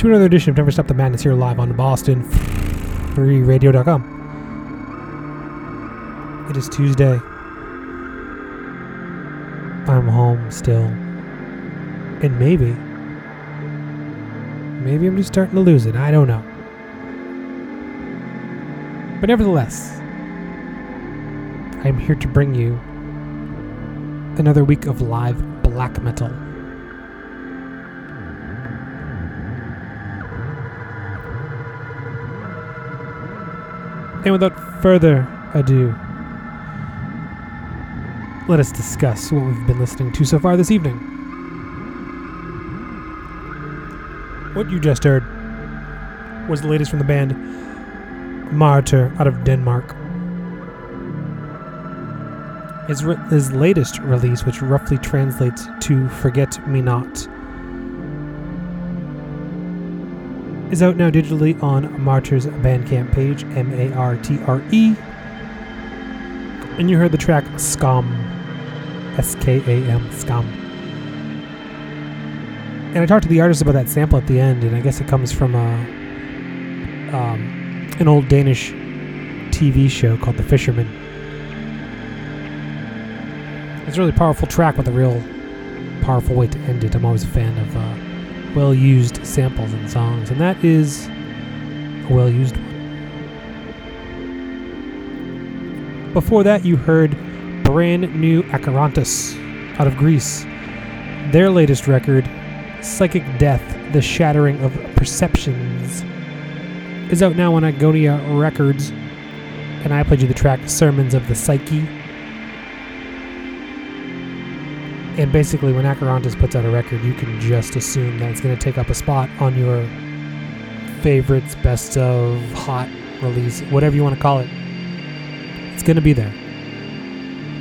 To another edition of Never Stop the Madness here live on Boston freeradio.com. It is Tuesday. I'm home still. And maybe, maybe I'm just starting to lose it. I don't know. But nevertheless, I'm here to bring you another week of live black metal. And without further ado, let us discuss what we've been listening to so far this evening. What you just heard was the latest from the band Martre out of Denmark. His, re- his latest release, which roughly translates to Forget Me Not, is out now digitally on Martre's Bandcamp page, M A R T R E. And you heard the track Skam, S K A M, Skam. And I talked to the artist about that sample at the end, and I guess it comes from a, um, an old Danish TV show called The Fisherman. It's a really powerful track with a real powerful way to end it. I'm always a fan of uh, well used samples and songs, and that is a well used one. Before that, you heard brand new Acherontas out of Greece. Their latest record, Psychic Death The Shattering of Perceptions, is out now on Agonia Records, and I played you the track Sermons of the Psyche. And basically, when Acherontas puts out a record, you can just assume that it's going to take up a spot on your favorites, best of, hot release, whatever you want to call it. It's going to be there.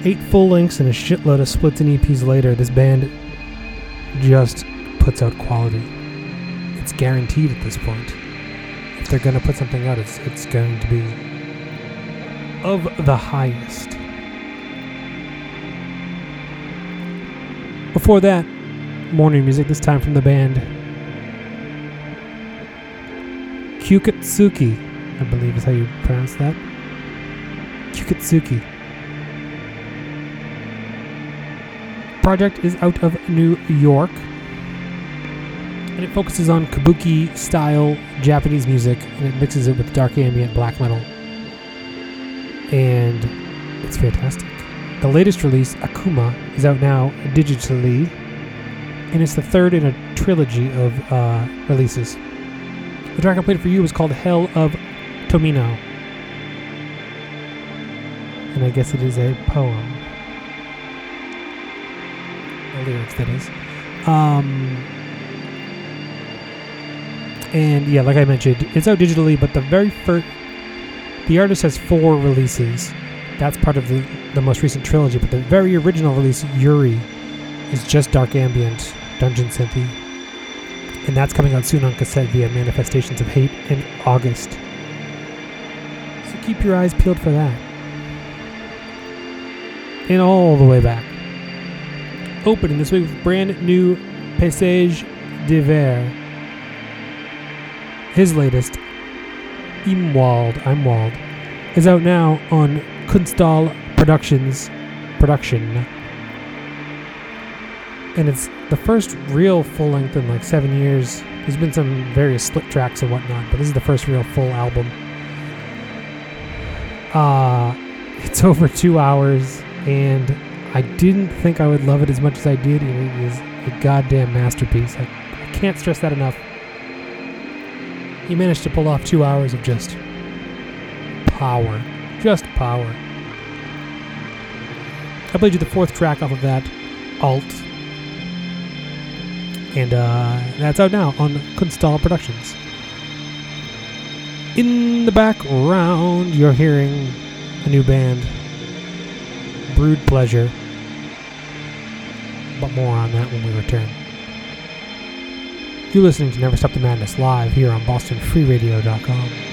Eight full lengths and a shitload of splits and EPs later, this band just puts out quality. It's guaranteed at this point. If they're going to put something out, it's, it's going to be of the highest. Before that, morning music, this time from the band Kukatsuki, I believe is how you pronounce that. Kukatsuki. Project is out of New York, and it focuses on kabuki style Japanese music, and it mixes it with dark ambient black metal. And it's fantastic. The latest release, Akuma, is out now digitally, and it's the third in a trilogy of uh, releases. The track I played for you was called Hell of Tomino. And I guess it is a poem. The lyrics, that is. Um, and yeah, like I mentioned, it's out digitally, but the very first. The artist has four releases. That's part of the, the most recent trilogy, but the very original release, Yuri, is just dark ambient dungeon synthy. And that's coming out soon on cassette via Manifestations of Hate in August. So keep your eyes peeled for that. And all the way back. Opening this week with brand new Paysage d'Hiver. His latest, Im Wald, Imwald, is out now on Kunsthall Productions production. And it's the first real full length in like seven years There's been some various split tracks and whatnot, but this is the first real full album. Uh, it's over two hours, and I didn't think I would love it as much as I did, it is a goddamn masterpiece. I, I can't stress that enough. He managed to pull off two hours of just power. Power. I played you the fourth track off of that, Alt. And uh, that's out now on Kunsthall Productions. In the background, you're hearing a new band, Brood Pleasure. But more on that when we return. You're listening to Never Stop the Madness live here on BostonFreeRadio.com.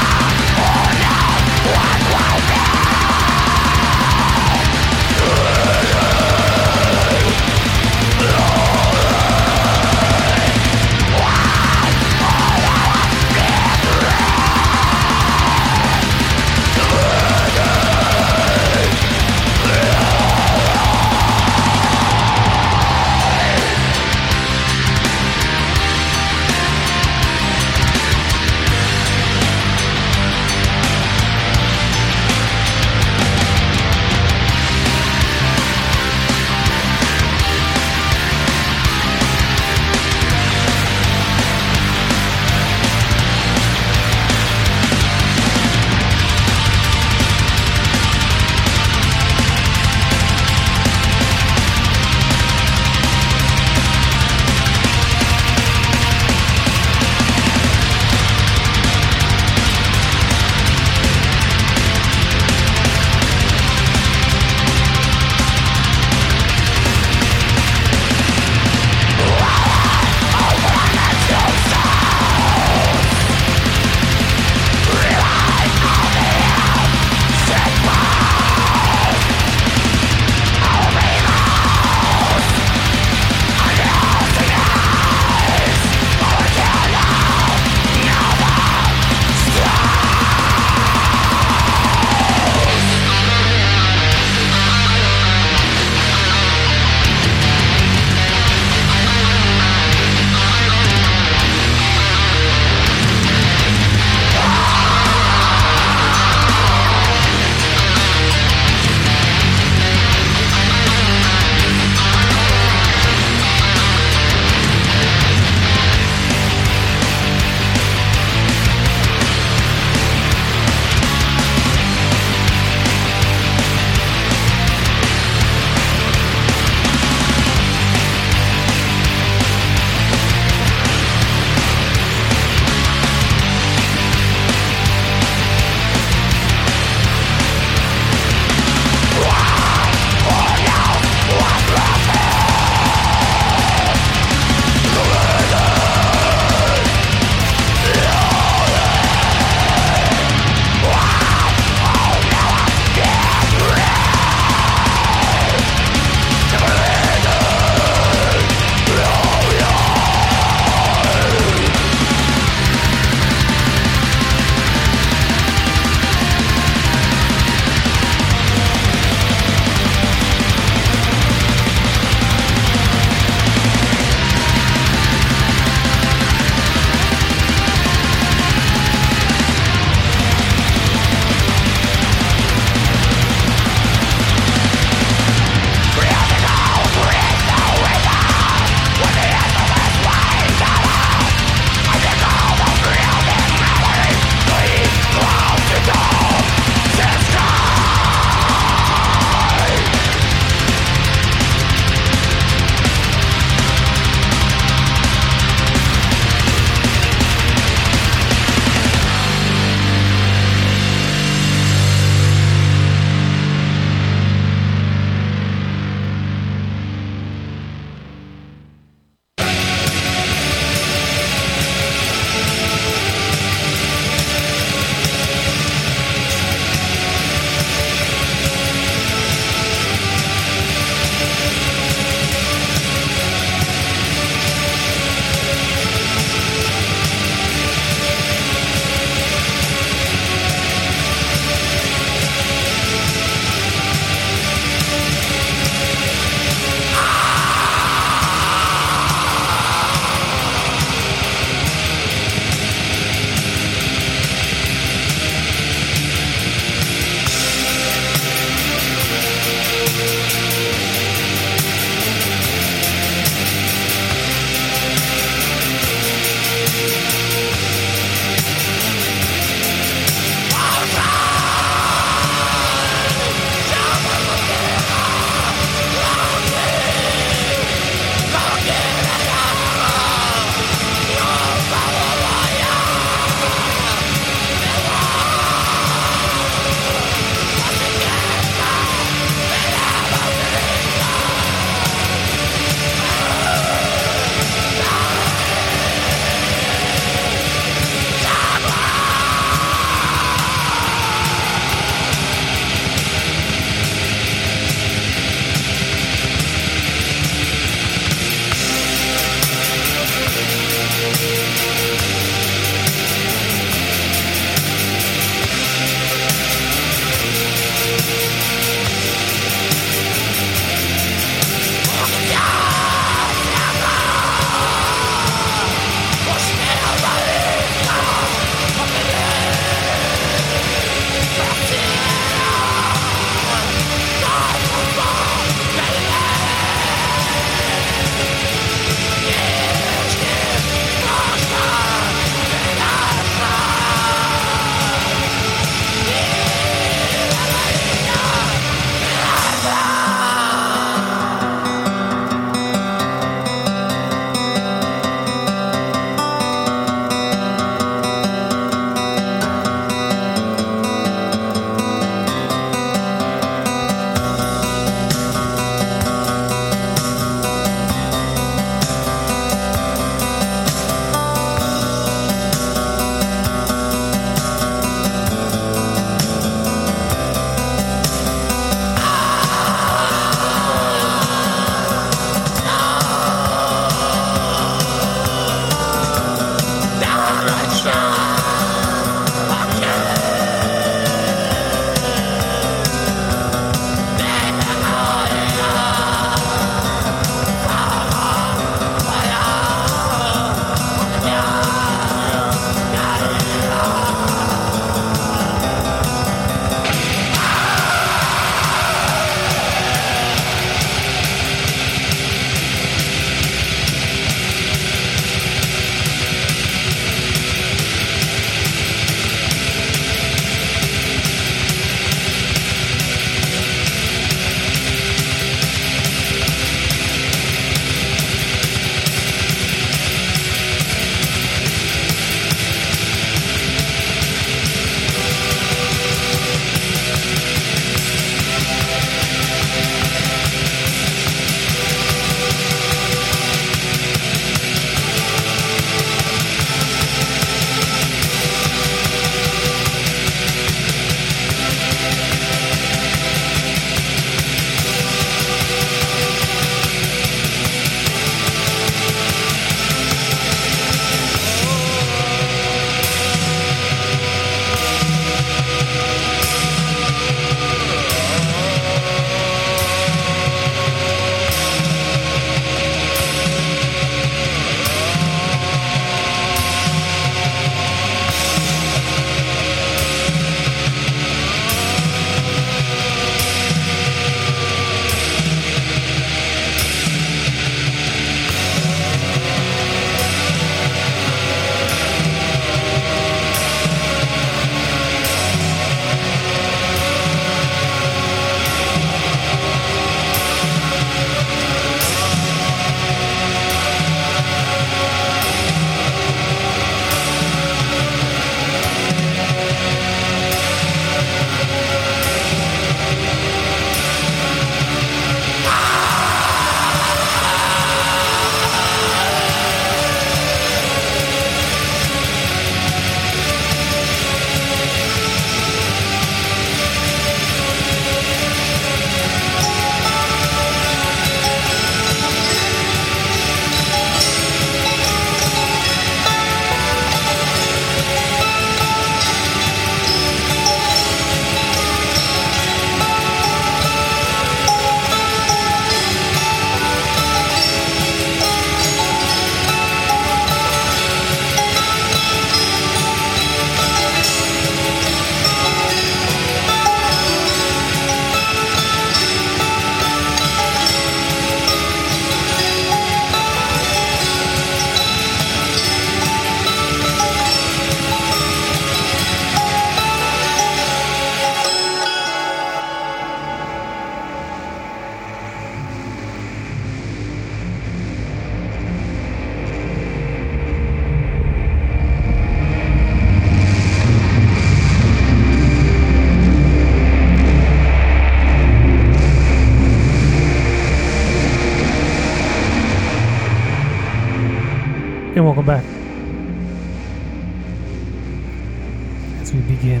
As we begin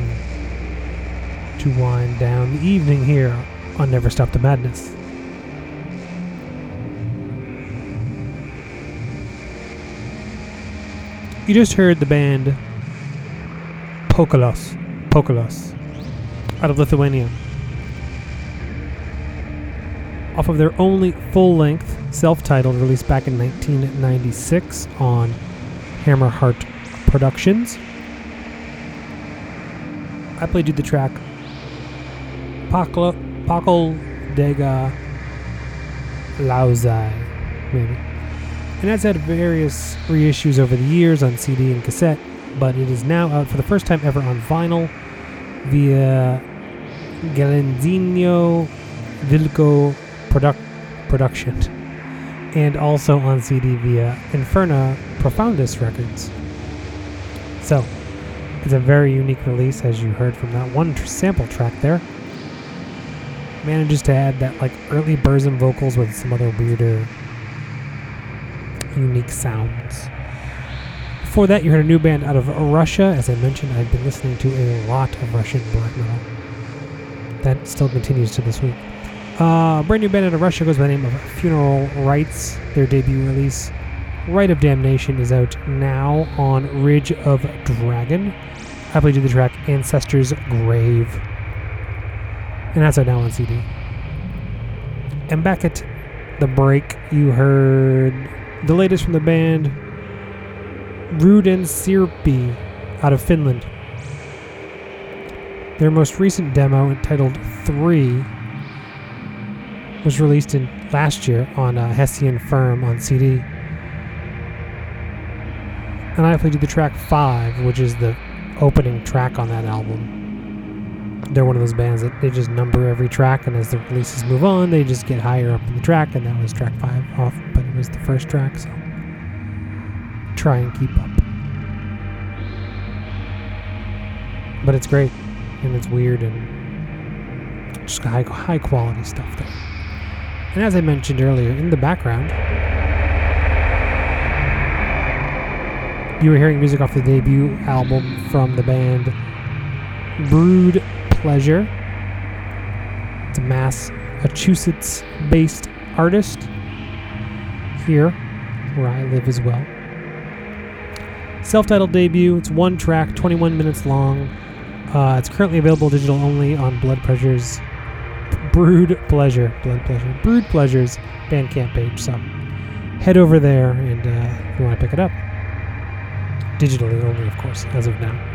to wind down the evening here on Never Stop the Madness. You just heard the band Poccolus, Poccolus, out of Lithuania. Off of their only full length, self titled, release back in 1996 on Hammerheart Productions. I played you the track Pakla, Pakol Dega Lauzai, maybe. And that's had various reissues over the years on CD and cassette, but it is now out for the first time ever on vinyl via Galenzino Vilco product, Production and also on CD via Inferna Profundus Records. So, it's a very unique release, as you heard from that one tr- sample track there. Manages to add that like early Burzum vocals with some other weirder, unique sounds. Before that, you heard a new band out of Russia. As I mentioned, I've been listening to a lot of Russian black metal. That still continues to this week. Uh, brand new band out of Russia goes by the name of Funeral Rites. Their debut release, Rite of Damnation, is out now on Ridge of Dragon. I played the track Ancestor's Grave. And that's out now on CD. And back at the break, you heard the latest from the band Ruden Sirpi out of Finland. Their most recent demo, entitled 3, was released in last year on uh, Hessian Firm on CD. And I played you the track 5, which is the opening track on that album. They're one of those bands that they just number every track, and as the releases move on, they just get higher up in the track, and that was track 5 off, but it was the first track, so try and keep up. But it's great, and it's weird, and just high, high quality stuff there. And as I mentioned earlier, in the background, you were hearing music off the debut album from the band Brood Pleasure. It's a Massachusetts based artist here where I live as well. Self titled debut, it's one track, 21 minutes long. Uh, it's currently available digital only on Blood Pressure's Brood Pleasure, Blood Pleasure, Brood Pleasure's Bandcamp page. So head over there and uh, if you want to pick it up. Digitally only, of course, as of now.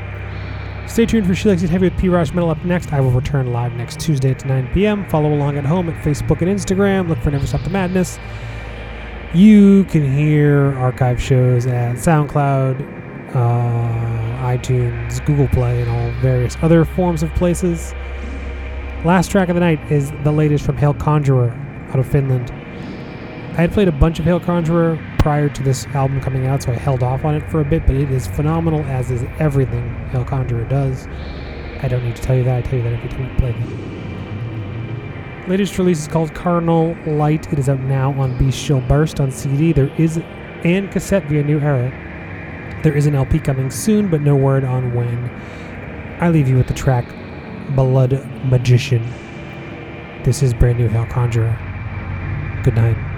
Stay tuned for She Likes It Heavy with P. Rush Metal up next. I will return live next Tuesday at 9 p.m. Follow along at home at Facebook and Instagram. Look for Never Stop the Madness. You can hear archive shows at SoundCloud, uh, iTunes, Google Play, and all various other forms of places. Last track of the night is the latest from Hail Conjurer out of Finland. I had played a bunch of Hail Conjurer prior to this album coming out, so I held off on it for a bit, but it is phenomenal, as is everything Hail Conjurer does. I don't need to tell you that, I tell you that every time I play them. Latest release is called Carnal Light. It is out now on Bestial Burst on CD. There is and cassette via New Era. There is an LP coming soon, but no word on when. I leave you with the track Blood Magician. This is brand new Hell Conjurer. Good night.